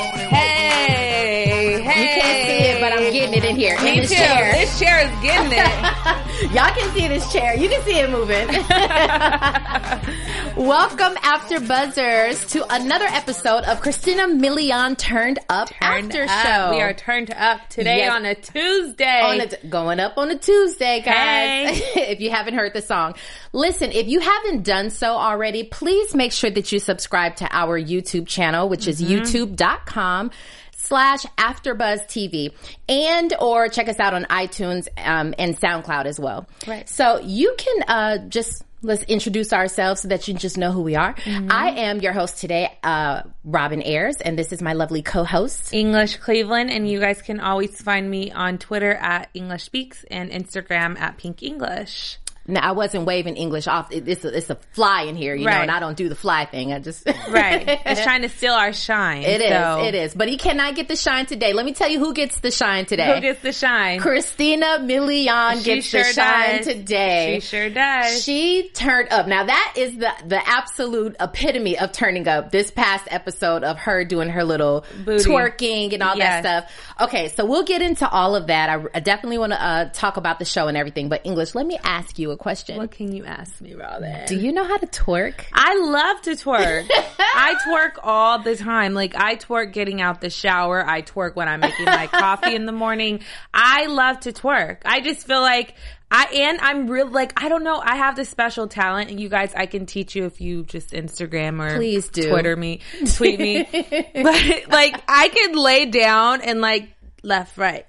Hey, hey. You can't see it, but I'm getting it in here. Me in this too. chair. This chair is getting it. Y'all can see this chair. You can see it moving. Welcome, After Buzzers, to another episode of Christina Milian Turned Up Turned After up. Show. We are turned up today Yes. on a Tuesday. on a, going up on a Tuesday, guys. Hey. if you haven't heard the song, listen. If you haven't done so already, please make sure that you subscribe to our YouTube channel, which is Mm-hmm. YouTube.com slash afterbuzz tv and or check us out on itunes um, and soundcloud as well Right. so you can uh, just let's introduce ourselves so that you just know who we are Mm-hmm. i am your host today uh, robin ayers and this is my lovely co-host English Cleveland, and you guys can always find me on Twitter at English Speaks and Instagram at Pink English. Now I wasn't waving English off. It- It's a, it's a fly in here, you know, and I don't do the fly thing. I just Right. it's trying to steal our shine. It is. so- It is. But he cannot get the shine today. Let me tell you who gets the shine today. Who gets the shine? Christina Milian gets sure the shine does. today. She sure does. She turned up. Now that is the the absolute epitome of turning up. This past episode of her doing her little Booty. twerking and all Yes. that stuff. Okay, so we'll get into all of that. I, I definitely want to uh, talk about the show and everything. But English, let me ask you a question. what can you ask me, Robin? Do you know how to twerk? I love to twerk. I twerk all the time. Like I twerk getting out the shower. I twerk when I'm making my coffee in the morning. I love to twerk. I just feel like I and I'm real like I don't know. I have this special talent, and you guys, I can teach you if you just Instagram or Please do. Twitter me, tweet me. but like I could lay down and like left, right,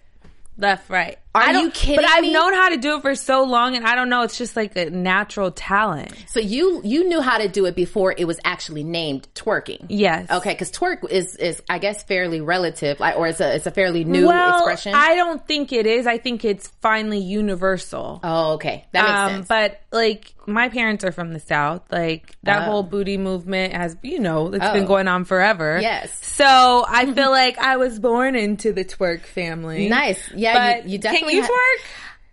left, right. Are I don't- you kidding me? But I've me? known how to do it for so long, and I don't know. It's just like a natural talent. So you you knew how to do it before it was actually named twerking. Yes. Okay, because twerk is is I guess fairly relative, like, or it's a it's a fairly new well, expression. I don't think it is. I think it's finally universal. oh, okay, that makes um, sense. but like my parents are from the south. Like that Oh. whole booty movement has, you know, it's Oh. been going on forever. Yes. So I feel like I was born into the twerk family. Nice. Yeah, but you- you definitely You ha- twerk?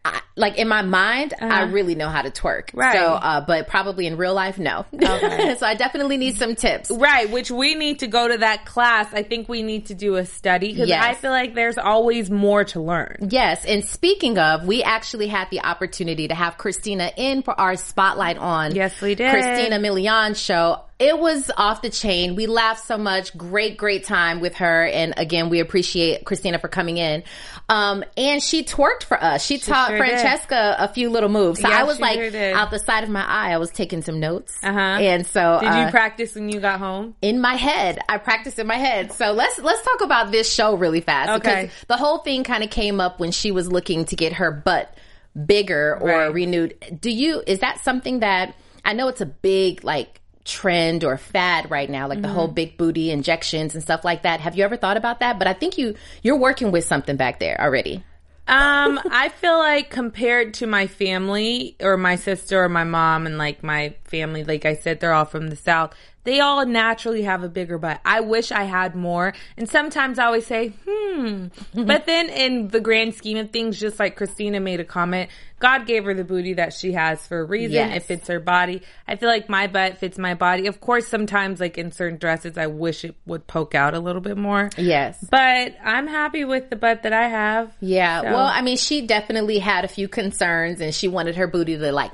I, like in my mind, I Uh-huh. really know how to twerk. Right. So, uh, but probably in real life, no. Okay. so I definitely need some tips. Right, which we need to go to that class. I think we need to do a study because Yes. I feel like there's always more to learn. Yes, and speaking of, we actually had the opportunity to have Christina in for our spotlight on Yes, we did. Christina Milian show. It was off the chain. We laughed so much. Great, great time with her. And again, we appreciate Christina for coming in. Um, and she twerked for us. She, taught sure did. Francesca a few little moves. So Yeah, I was like, sure out the side of my eye, I was taking some notes. Uh-huh. And so, Did uh, you practice when you got home? in my head. I practiced in my head. So let's let's talk about this show really fast. Okay. Because the whole thing kind of came up when she was looking to get her butt bigger or Right. renewed. Do you is that something that I know it's a big like trend or fad right now, like the Mm-hmm. whole big booty injections and stuff like that. Have you ever thought about that? But I think you you're working with something back there already. Um, I feel like compared to my family or my sister or my mom and like my family, like I said, they're all from the South. They all naturally have a bigger butt. I wish I had more. And sometimes I always say, hmm. but then in the grand scheme of things, just like Christina made a comment, God gave her the booty that she has for a reason. Yes. It fits her body. I feel like my butt fits my body. Of course, sometimes like in certain dresses, I wish it would poke out a little bit more. Yes. But I'm happy with the butt that I have. Yeah. So- Well, I mean, she definitely had a few concerns and she wanted her booty to like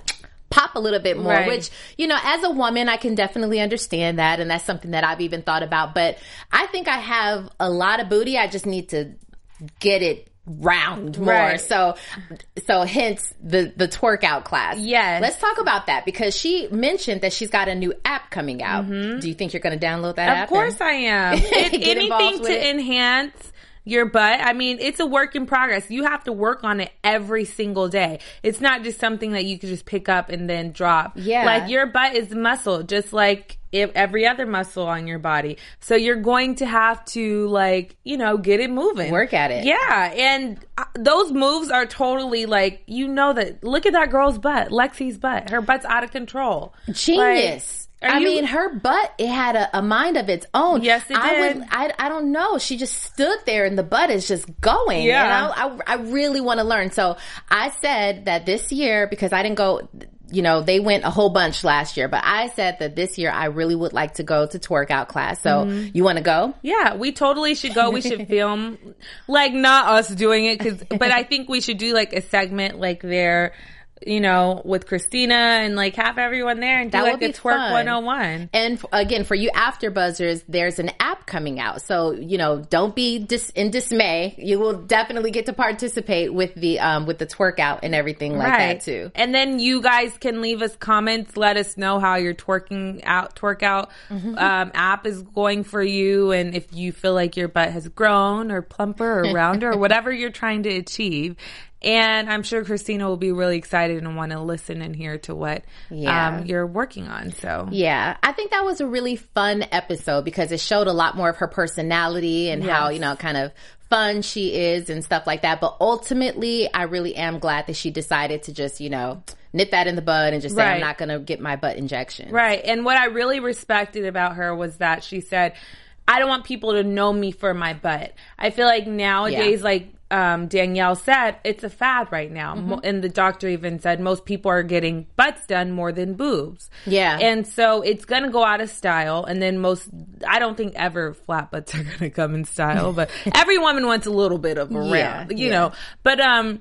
pop a little bit more, Right. which, you know, as a woman, I can definitely understand that. And that's something that I've even thought about. But I think I have a lot of booty. I just need to get it round more. Right. So, so hence the, the twerk out class. Yes. Let's talk about that because she mentioned that she's got a new app coming out. Do you think you're going to download that app? Mm-hmm. Of course I am. It, anything to it. enhance your butt. I mean, it's a work in progress. You have to work on it every single day. It's not just something that you can just pick up and then drop. Yeah. Like your butt is muscle, just like every other muscle on your body. So you're going to have to like, you know, get it moving. Work at it. Yeah. And uh, those moves are totally like, you know that, look at that girl's butt, Lexi's butt. Her butt's out of control. Genius. Like, are I you- mean, her butt, it had a, a mind of its own. Yes, it I did. Would, I, I don't know. She just stood there and the butt is just going. Yeah. And I, I, I really want to learn. So I said that this year, because I didn't go, you know, they went a whole bunch last year, but I said that this year I really would like to go to twerk out class. So Mm-hmm. you want to go? Yeah, we totally should go. We should film, like not us doing it, cause, but I think we should do like a segment like there, you know, with Christina and like have everyone there and do That like a twerk fun. 101. And f- again, for you after buzzers, there's an app coming out. So, you know, don't be dis- in dismay. You will definitely get to participate with the, um, with the twerk out and everything like that too. And then you guys can leave us comments. Let us know how your twerking out, twerk out Mm-hmm. um, app is going for you, and if you feel like your butt has grown or plumper or rounder or whatever you're trying to achieve. And I'm sure Christina will be really excited and want to listen and hear to what Yeah. um, you're working on. So Yeah, I think that was a really fun episode because it showed a lot more of her personality and how, you know, kind of fun she is and stuff like that. But ultimately, I really am glad that she decided to just, you know, nip that in the bud and just say, I'm not going to get my butt injection. Right. And what I really respected about her was that she said, I don't want people to know me for my butt. I feel like nowadays, Yeah. like um, Danielle said, it's a fad right now. Mm-hmm. And the doctor even said most people are getting butts done more than boobs. Yeah. And so it's going to go out of style. And then most, I don't think ever flat butts are going to come in style, but every woman wants a little bit of a round, Yeah, you yeah. know. But, um,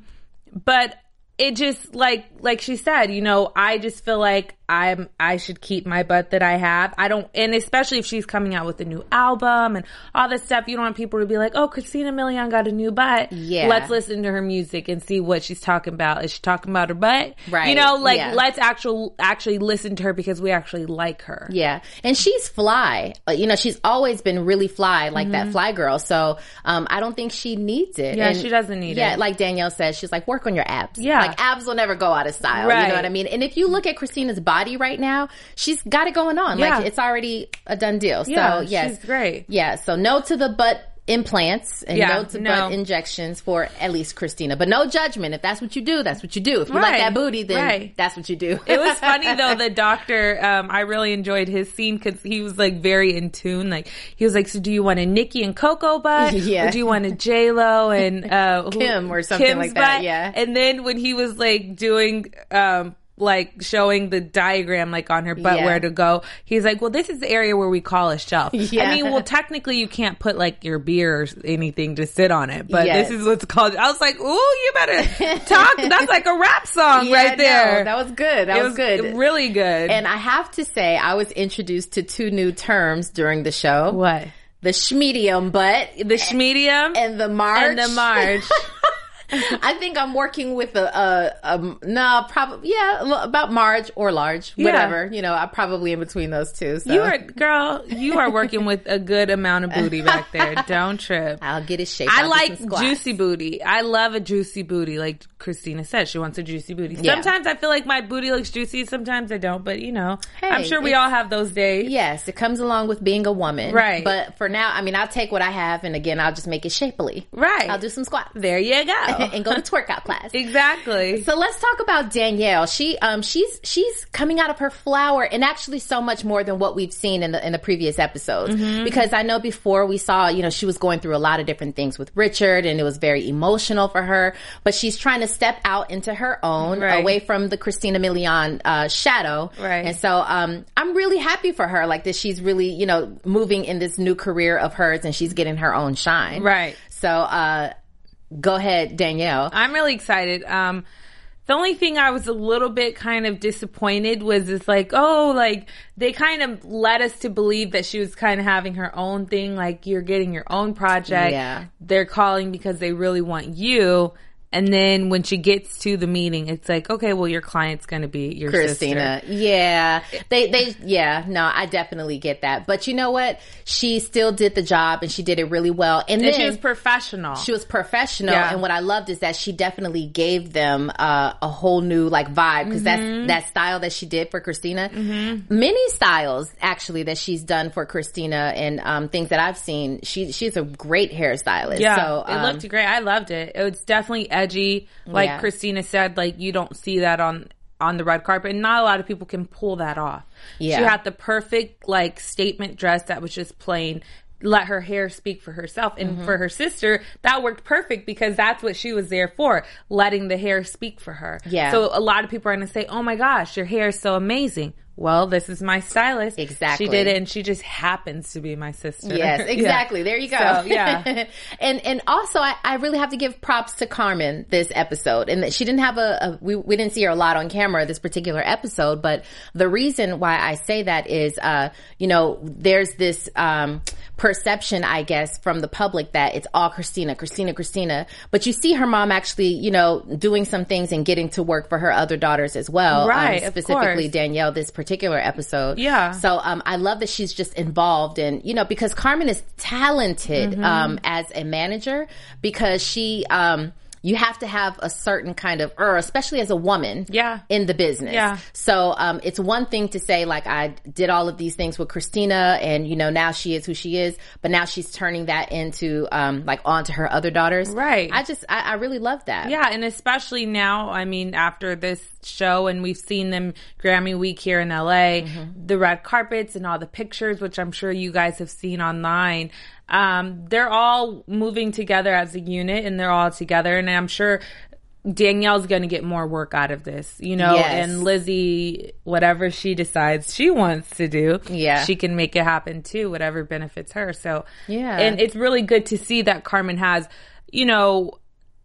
but it just like like she said you know i just feel like i'm i should keep my butt that i have i don't and especially if she's coming out with a new album and all this stuff you don't want people to be like oh christina milian got a new butt Yeah. let's listen to her music and see what she's talking about is she talking about her butt Right, you know like yeah. let's actual actually listen to her because we actually like her Yeah. And she's fly. You know, she's always been really fly, like that fly girl. So, um, I don't think she needs it. Mm-hmm. Yeah, And she doesn't need yeah, it. Yeah, like Danielle says, she's like, work on your abs. Yeah. Like abs will never go out of style. You know what I mean? And if you look at Christina's body right now, she's got it going on. Yeah. Like it's already a done deal. Yeah, so yes. she's great. Yeah. So no to the butt implants and Yeah, no no. injections for at least Christina. But no judgment. If that's what you do, that's what you do. If you like that booty, then right. that's what you do. it was funny though the doctor um i really enjoyed his scene because he was like very in tune like he was like so do you want a nikki and coco butt Yeah. or do you want a j-lo and uh who- Kim or something Kim's like that, butt? yeah. and then when he was like doing um like showing the diagram like on her butt Yeah. where to go he's like well this is the area where we call a shelf Yeah. i mean well technically you can't put like your beer or anything to sit on it but Yes. this is what's called i was like ooh you better talk that's like a rap song Yeah, right no, there that was good. That it was, good. really good And I have to say, I was introduced to two new terms during the show. What? The schmedium butt The schmedium and the march. and the march. I think I'm working with a, a, a no, probably, yeah, about Marge or large, Yeah. whatever. You know, I'm probably in between those two. So you are, girl, you are working with a good amount of booty back there. Don't trip. I'll get it shaped. I I'll like juicy booty. I love a juicy booty. Like Christina said, she wants a juicy booty. Yeah. Sometimes I feel like my booty looks juicy. Sometimes I don't. But you know, Hey, I'm sure we all have those days. Yes, it comes along with being a woman. Right. But for now, I mean, I'll take what I have and again, I'll just make it shapely. Right. I'll do some squats. There you go. and go to twerk out class. Exactly. So let's talk about Danielle. She um she's she's coming out of her flower and actually so much more than what we've seen in the in the previous episodes. Mm-hmm. Because I know before we saw, you know, she was going through a lot of different things with Richard and it was very emotional for her, but she's trying to step out into her own Right. away from the Christina Milian uh shadow. Right. And so um I'm really happy for her like that she's really, you know, moving in this new career of hers and she's getting her own shine. Right. So uh go ahead, Danielle. I'm really excited. Um, the only thing I was a little bit kind of disappointed was it's like, oh, like they kind of led us to believe that she was kind of having her own thing, like you're getting your own project. Yeah. They're calling because they really want you. And then when she gets to the meeting, it's like, okay, well, your client's going to be your Christina. sister. Yeah. They, they, yeah, no, I definitely get that. But you know what? She still did the job and she did it really well. And, And then she was professional. she was professional. Yeah. And what I loved is that she definitely gave them uh, a whole new like vibe because Mm-hmm. that's that style that she did for Christina. Many styles actually that she's done for Christina and um, things that I've seen. She she's a great hairstylist. Yeah, so, it um, looked great. I loved it. It was definitely edgy, like Yeah. Christina said. Like you don't see that on on the red carpet, and not a lot of people can pull that off. Yeah. she had the perfect like statement dress that was just plain. Let her hair speak for herself, and Mm-hmm. for her sister, that worked perfect because that's what she was there for, letting the hair speak for her. Yeah. So a lot of people are going to say, "Oh my gosh, your hair is so amazing." Well, this is my stylist. Exactly. She did it, and she just happens to be my sister. Yes, Yeah. exactly. There you go. So, yeah. and and also I, I really have to give props to Carmen this episode. And that she didn't have a, a we, we didn't see her a lot on camera this particular episode, but the reason why I say that is uh, you know, there's this um perception, I guess, from the public that it's all Christina, Christina, Christina. But you see her mom actually, you know, doing some things and getting to work for her other daughters as well. um, Right, of specifically. Danielle this particular episode. Yeah. So um, I love that she's just involved in, you know, because Carmen is talented Mm-hmm. um, as a manager because she, um, you have to have a certain kind of, or especially as a woman, Yeah. in the business. Yeah. So um, it's one thing to say like I did all of these things with Christina, and you know now she is who she is, but now she's turning that into um, like onto her other daughters. Right. I just I, I really love that. Yeah, and especially now, I mean, after this show, and we've seen them Grammy week here in LA, Mm-hmm. the red carpets and all the pictures, which I'm sure you guys have seen online. Um, they're all moving together as a unit, and they're all together, and I'm sure. Danielle's going to get more work out of this, you know, Yes. and Lizzie, whatever she decides she wants to do, Yeah. she can make it happen too, whatever benefits her. So, Yeah. and it's really good to see that Carmen has, you know,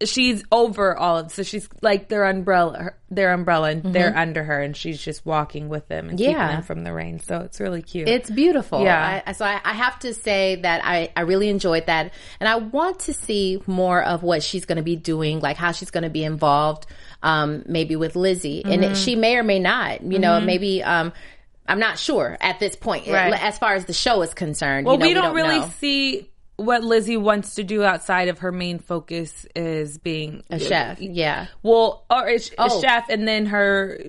she's over all of so she's like their umbrella their umbrella and they're under her and she's just walking with them and keeping them from the rain so it's really cute It's beautiful. Yeah. I, so I, I have to say that I, I really enjoyed that. And I want to see more of what she's going to be doing, like how she's going to be involved, um, maybe with Lizzie. And Mm-hmm. it- she may or may not, you know, maybe, um, I'm not sure at this point, Right. as far as the show is concerned. well you know, we don't really know. see what Lizzie wants to do outside of her main focus is being a chef. Yeah. Well, or is Oh. a chef, and then her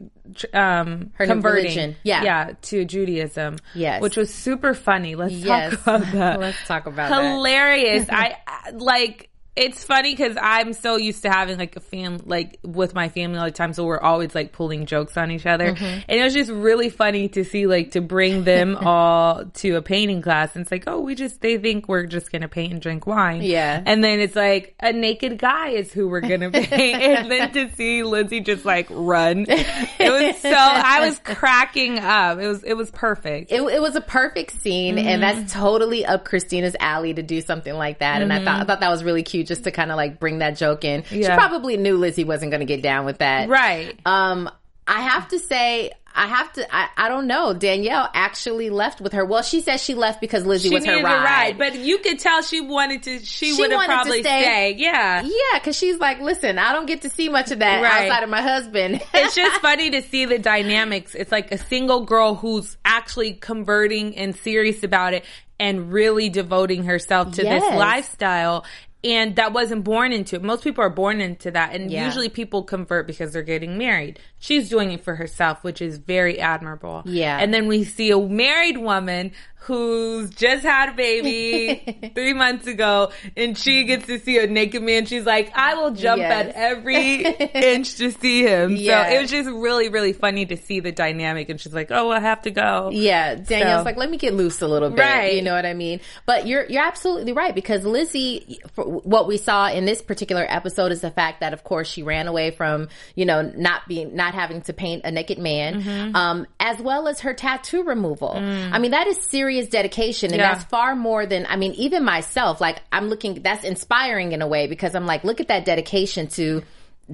um Her converting. Yeah. yeah, to Judaism, Yes. which was super funny. Let's Yes. talk about that. Let's talk about that. Hilarious. I- like. It's funny because I'm so used to having like a fam, like with my family all the time. So we're always like pulling jokes on each other. Mm-hmm. And it was just really funny to see like to bring them all to a painting class. And it's like, oh, we just, they think we're just going to paint and drink wine. Yeah. And then it's like a naked guy is who we're going to paint. and then to see Lindsay just like run. It was so, I was cracking up. It was, it was perfect. It, it was a perfect scene, and Mm-hmm. that's totally up Christina's alley to do something like that. And I thought I thought that was really cute, just to kind of like bring that joke in. She Mm-hmm. Probably knew Lizzie wasn't going to get down with that, right. Um, I have to say, I have to. I, I don't know. Danielle actually left with her. Well, she said she left because Lizzie she was her ride. ride, but you could tell she wanted to. She, She would have probably stay. stayed. Yeah, yeah, because she's like, listen, I don't get to see much of that Right. outside of my husband. it's just funny to see the dynamics. It's like a single girl who's actually converting and serious about it and really devoting herself to Yes. this lifestyle. And that wasn't born into it. Most people are born into that, and Yeah. usually people convert because they're getting married. She's doing it for herself, which is very admirable. Yeah. And then we see a married woman who's just had a baby three months ago, and she gets to see a naked man. She's like, I will jump Yes. at every inch to see him. Yeah. So it was just really, really funny to see the dynamic. And she's like, Oh, I have to go. Yeah, Danielle's So- like, let me get loose a little bit. Right. You know what I mean? But you're you're absolutely right because Lizzie, what we saw in this particular episode is the fact that, of course, she ran away from you know not being not having to paint a naked man, Mm-hmm. um, as well as her tattoo removal. I mean, that is serious dedication, and. Yeah. that's far more than I mean, even myself. Like, I'm looking, that's inspiring in a way because I'm like, look at that dedication to.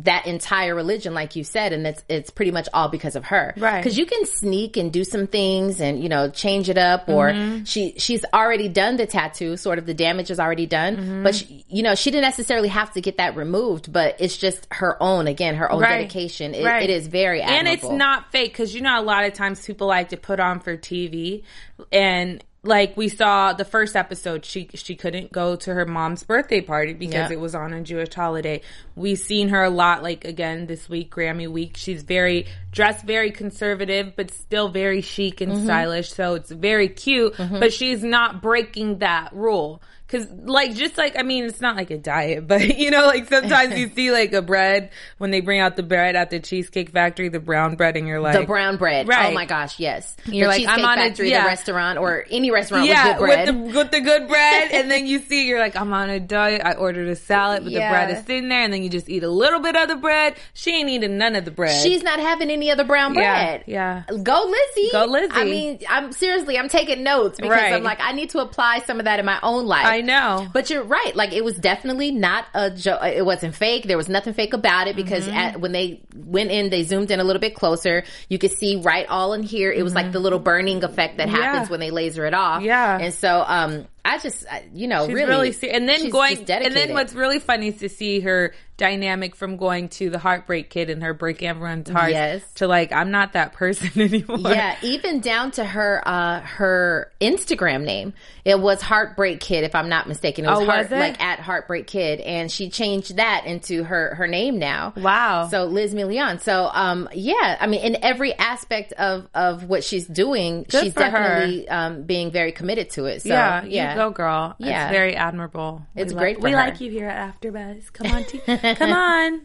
That entire religion, like you said, and it's it's pretty much all because of her, Right. Because you can sneak and do some things and you know change it up or Mm-hmm. she she's already done the tattoo sort of the damage is already done Mm-hmm. but she, you know she didn't necessarily have to get that removed but it's just her own again her own Right. dedication it, Right. it is very and it's not fake because you know a lot of times people like to put on for TV, and like we saw the first episode, she she couldn't go to her mom's birthday party because Yeah. it was on a Jewish holiday. We've seen her a lot, like again this week, Grammy week. She's very dressed, very conservative, but still very chic and Mm-hmm. stylish. So it's very cute, but she's not breaking that rule. Cause like, just like, I mean, it's not like a diet, but you know, like sometimes you see like a bread when they bring out the bread at the Cheesecake Factory, the brown bread, and you're like, the brown bread oh Right. oh my gosh yes You're the like, cheesecake I'm on a- factory yeah. the restaurant or any restaurant yeah, with good bread with the with the good bread, and then you see you're like, I'm on a diet. I ordered a salad, but Yeah. the bread is sitting there, and then you just eat a little bit of the bread. She ain't eating none of the bread. She's not having any of the brown Yeah, bread. yeah. Go Lizzie. Go Lizzie. I mean, I'm seriously, I'm taking notes because Right. I'm like, I need to apply some of that in my own life. I know. But you're right. Like it was definitely not a joke. It wasn't fake. There was nothing fake about it because Mm-hmm. at, when they went in, they zoomed in a little bit closer. You could see right all in here. It was like the little burning effect that Mm-hmm. Yeah. happens when they laser it off. Yeah. And so, um, I just, I- you know, She's really, really, se- and then going, and then what's really funny is to see her dynamic from going to the Heartbreak Kid and her break everyone's hearts Yes. to like, I'm not that person anymore. Yeah, even down to her uh her Instagram name. It was Heartbreak Kid, if I'm not mistaken. It was, Oh, heart, was it? like at Heartbreak Kid, and she changed that into her her name now. Wow. So Liz Milian. So um yeah, I mean in every aspect of of what she's doing, Good she's definitely um being very committed to it. So yeah, yeah, go, girl. Yeah. It's very admirable. It's We great Like, we her. like you here at AfterBuzz. Come on, T- come on,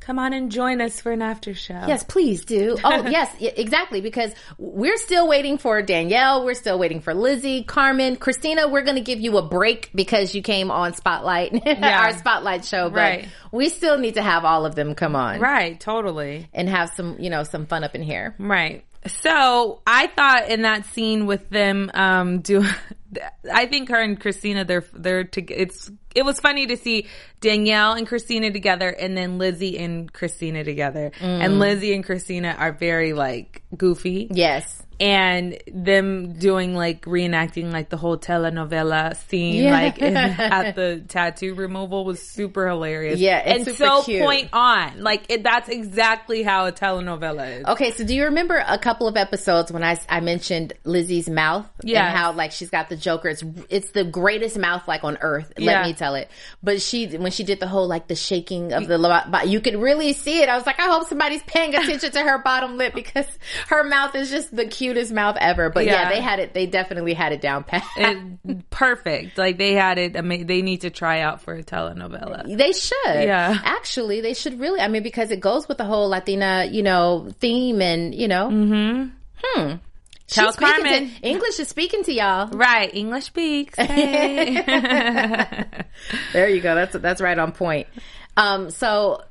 come on and join us for an after show. Yes, please do. Oh, yes, exactly. Because we're still waiting for Danielle. We're still waiting for Lizzie, Carmen, Christina. We're going to give you a break because you came on Spotlight, our Spotlight show. But Right. we still need to have all of them come on right, totally. and have some, you know, some fun up in here. Right. So I thought in that scene with them, um, do, I think her and Christina, they're, they're, to, it's, it was funny to see Danielle and Christina together and then Lizzie and Christina together. And Lizzie and Christina are very like goofy. Yes. And them doing like reenacting like the whole telenovela scene Yeah. like in, at the tattoo removal was super hilarious Yeah, and so cute. point on like it, that's exactly how a telenovela is Okay, so do you remember a couple of episodes when I, I mentioned Lizzie's mouth Yes. and how like she's got the Joker? It's it's the greatest mouth like on earth. Let Yeah. me tell it. But she when she did the whole like the shaking of the but you could really see it. I was like, I hope somebody's paying attention to her bottom lip because her mouth is just the cutest mouth ever. But yeah, Yeah. they had it. They definitely had it down pat. it, perfect like they had it ama- they need to try out for a telenovela They should. Yeah. Actually, they should really. I mean, because it goes with the whole Latina, you know, theme and, you know. Mm-hmm. Hmm. Tell Carmen. to- English is speaking to y'all. right english speaks hey. There you go. That's that's right on point. Um, so,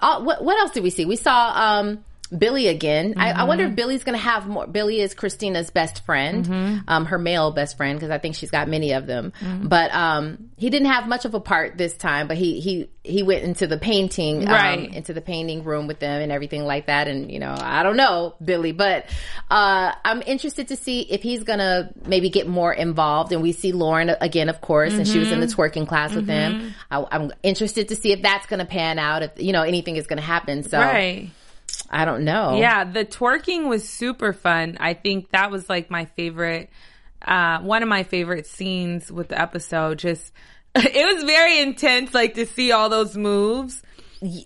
uh, what what else did we see? We saw um, Billy again. I, I wonder if Billy's going to have more. Billy is Christina's best friend, um, her male best friend, because I think she's got many of them. But um, he didn't have much of a part this time. But he he he went into the painting, um, Right. into the painting room with them and everything like that. And you know, I don't know Billy, but uh, I'm interested to see if he's gonna maybe get more involved. And we see Lauren again, of course, and she was in the twerking class with them. I, I'm interested to see if that's gonna pan out. If you know anything is gonna happen. So right I don't know. Yeah, the twerking was super fun. I think that was like my favorite, uh, one of my favorite scenes with the episode. Just it was very intense, like to see all those moves.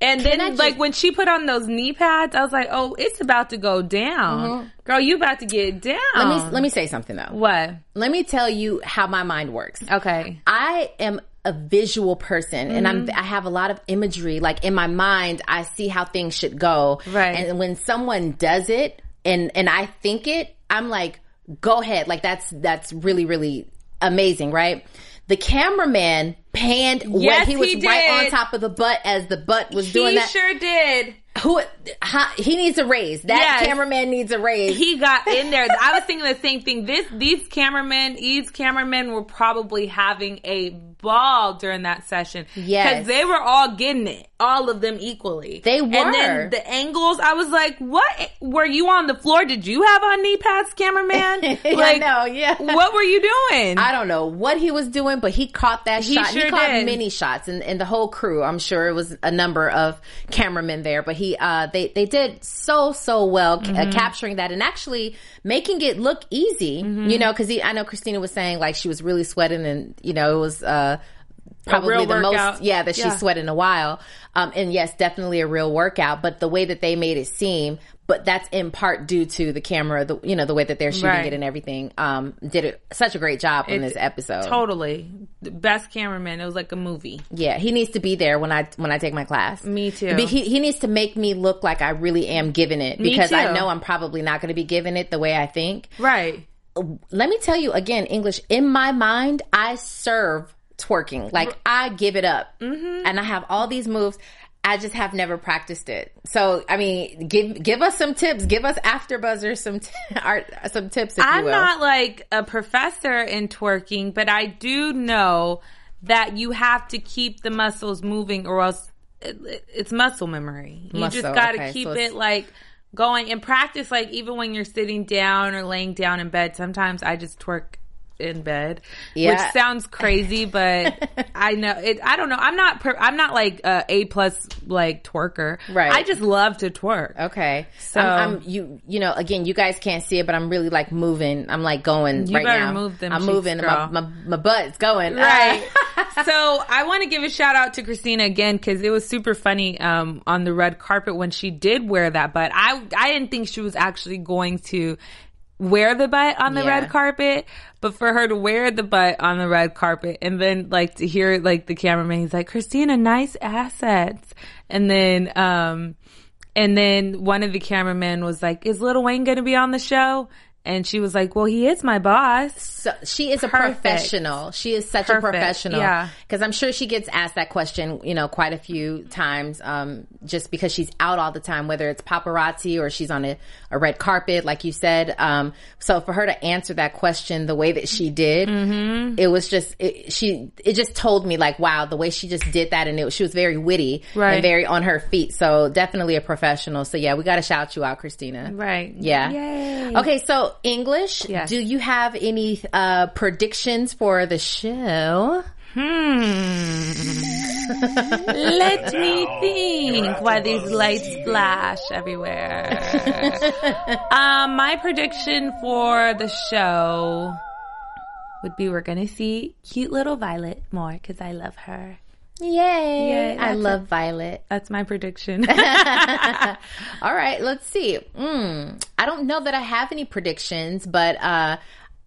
And then, just- like when she put on those knee pads, I was like, "Oh, it's about to go down, girl. You about to get down." Mm-hmm. Let me let me say something though. what? Let me tell you how my mind works. Okay. I am a visual person and I'm mm-hmm. I have a lot of imagery like in my mind I see how things should go. Right. And when someone does it and and I think it, I'm like go ahead. Like that's that's really really amazing, right? The cameraman panned when Yes, he was he right on top of the butt as the butt was doing he that. sure did. Who ha, he needs a raise. That Yes. cameraman needs a raise. He got in there. I was thinking the same thing. This these cameramen, these cameramen were probably having a ball during that session. Yes. because they were all getting it, all of them equally. They were. And then the angles. I was like, "What? Were you on the floor? Did you have on knee pads, cameraman? I know, yeah. What were you doing? I don't know what he was doing, but he caught that He shot. sure he caught did. many shots, and, and the whole crew. I'm sure it was a number of cameramen there, but he uh, they they did so so well Mm-hmm. uh, capturing that and actually making it look easy. Mm-hmm. You know, because I know Christina was saying like she was really sweating, and you know it was. uh Probably the workout. most, yeah, that Yeah. she's sweat in a while. Um, and yes, definitely a real workout, but the way that they made it seem, but that's in part due to the camera, the, you know, the way that they're shooting Right. it and everything, um, did it such a great job on this episode. Totally, the best cameraman. It was like a movie. Yeah, he needs to be there when I when I take my class. Me too. He he needs to make me look like I really am giving it because I know I'm probably not going to be giving it the way I think. Right. Let me tell you again, English in my mind, I serve twerking. Like I give it up, mm-hmm. and I have all these moves. I just have never practiced it. So I mean, give give us some tips. Give us after buzzers some t- art, some tips. If I'm will. not like a professor in twerking, but I do know that you have to keep the muscles moving or else it, it- it's muscle memory. You Muscle, just got to okay, keep so it like going and practice like even when you're sitting down or laying down in bed. Sometimes I just twerk in bed, Yeah. which sounds crazy, but I know it. I don't know. I'm not. Per, I'm not like a A plus like twerker. Right. I just love to twerk. Okay. So- I'm, I'm you you know again you guys can't see it but I'm really like moving. I'm like going You right better now. move them I'm cheeks, moving. My, my my butt's going. Right. So I want to give a shout out to Christina again because it was super funny um, on the red carpet when she did wear that butt. I I didn't think she was actually going to wear the butt on the Yeah. red carpet, but for her to wear the butt on the red carpet and then like to hear like the cameraman, he's like, Christina, nice assets. And then, um, and then one of the cameramen was like, is Lil Wayne going to be on the show? And she was like, well, he is my boss. so she is a professional. She is such a professional. Yeah. Because I'm sure she gets asked that question, you know, quite a few times, um, just because she's out all the time, whether it's paparazzi or she's on a, a red carpet, like you said. Um, so for her to answer that question the way that she did, Mm-hmm. it was just, it, she, it just told me like, wow, the way she just did that. And it, she was very witty Right. and very on her feet. So definitely a professional. So yeah, we got to shout you out, Christina. Right. Yeah. Yay. Okay, so English. Yes. Do you have any uh, predictions for the show? Hmm. Let me think while these lights flash everywhere. um, my prediction for the show would be we're gonna see cute little Violet more because I love her. Yay! Yay, I love Violet. That's my prediction. All right, let's see. Mm, I don't know that I have any predictions, but uh,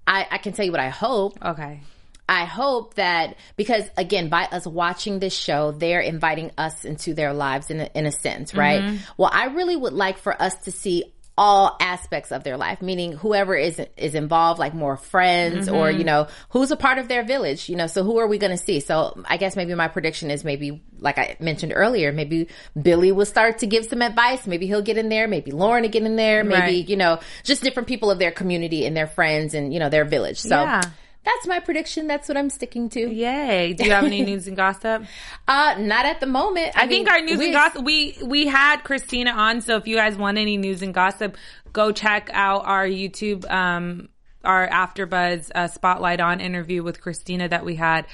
I, I can tell you what I hope. okay. I hope that because again, by us watching this show, they're inviting us into their lives in a, in a sense, right? Well, I really would like for us to see all aspects of their life, meaning whoever is is involved, like more friends or mm-hmm. you know who's a part of their village, you know. So who are we going to see? So I guess maybe my prediction is maybe like I mentioned earlier, maybe Billy will start to give some advice. Maybe he'll get in there. Maybe Lauren will get in there. Maybe Right. you know just different people of their community and their friends and you know their village. So. Yeah. That's my prediction. That's what I'm sticking to. Yay. Do you have any news and gossip? Uh, not at the moment. I think mean, our news and gossip we we had Christina on, so if you guys want any news and gossip, go check out our YouTube um our AfterBuzz uh, spotlight on interview with Christina that we had.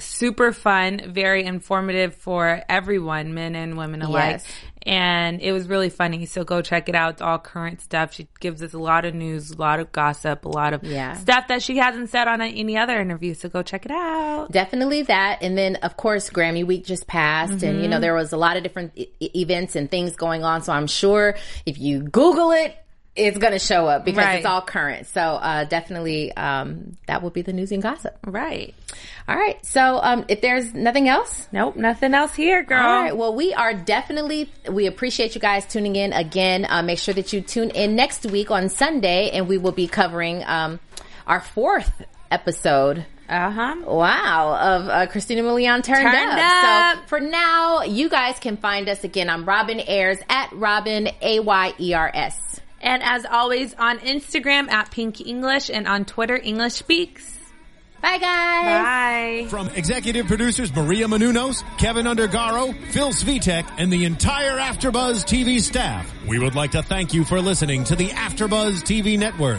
Super fun, very informative for everyone, men and women alike. Yes. And it was really funny. So go check it out. It's all current stuff. She gives us a lot of news, a lot of gossip, a lot of Yeah. stuff that she hasn't said on any other interview. So go check it out. Definitely that. And then, of course, Grammy week just passed and, you know, mm-hmm. there was a lot of different e- events and things going on. So I'm sure if you Google it, it's going to show up because Right. it's all current. So, uh, definitely, um, that will be the news and gossip. Right. All right. So, um, if there's nothing else, Nope. Nothing else here, girl. all right. Well, we are definitely, we appreciate you guys tuning in again. Uh, make sure that you tune in next week on Sunday and we will be covering, um, our fourth episode. Uh huh. Wow, of uh, Christina Milian turned, Turned up. So for now, you guys can find us again. I'm Robin Ayers at Robin A Y E R S. And as always, on Instagram at Pink English and on Twitter, English Speaks. Bye, guys. Bye. From executive producers Maria Menounos, Kevin Undergaro, Phil Svitek, and the entire Afterbuzz TV staff, we would like to thank you for listening to the Afterbuzz TV network.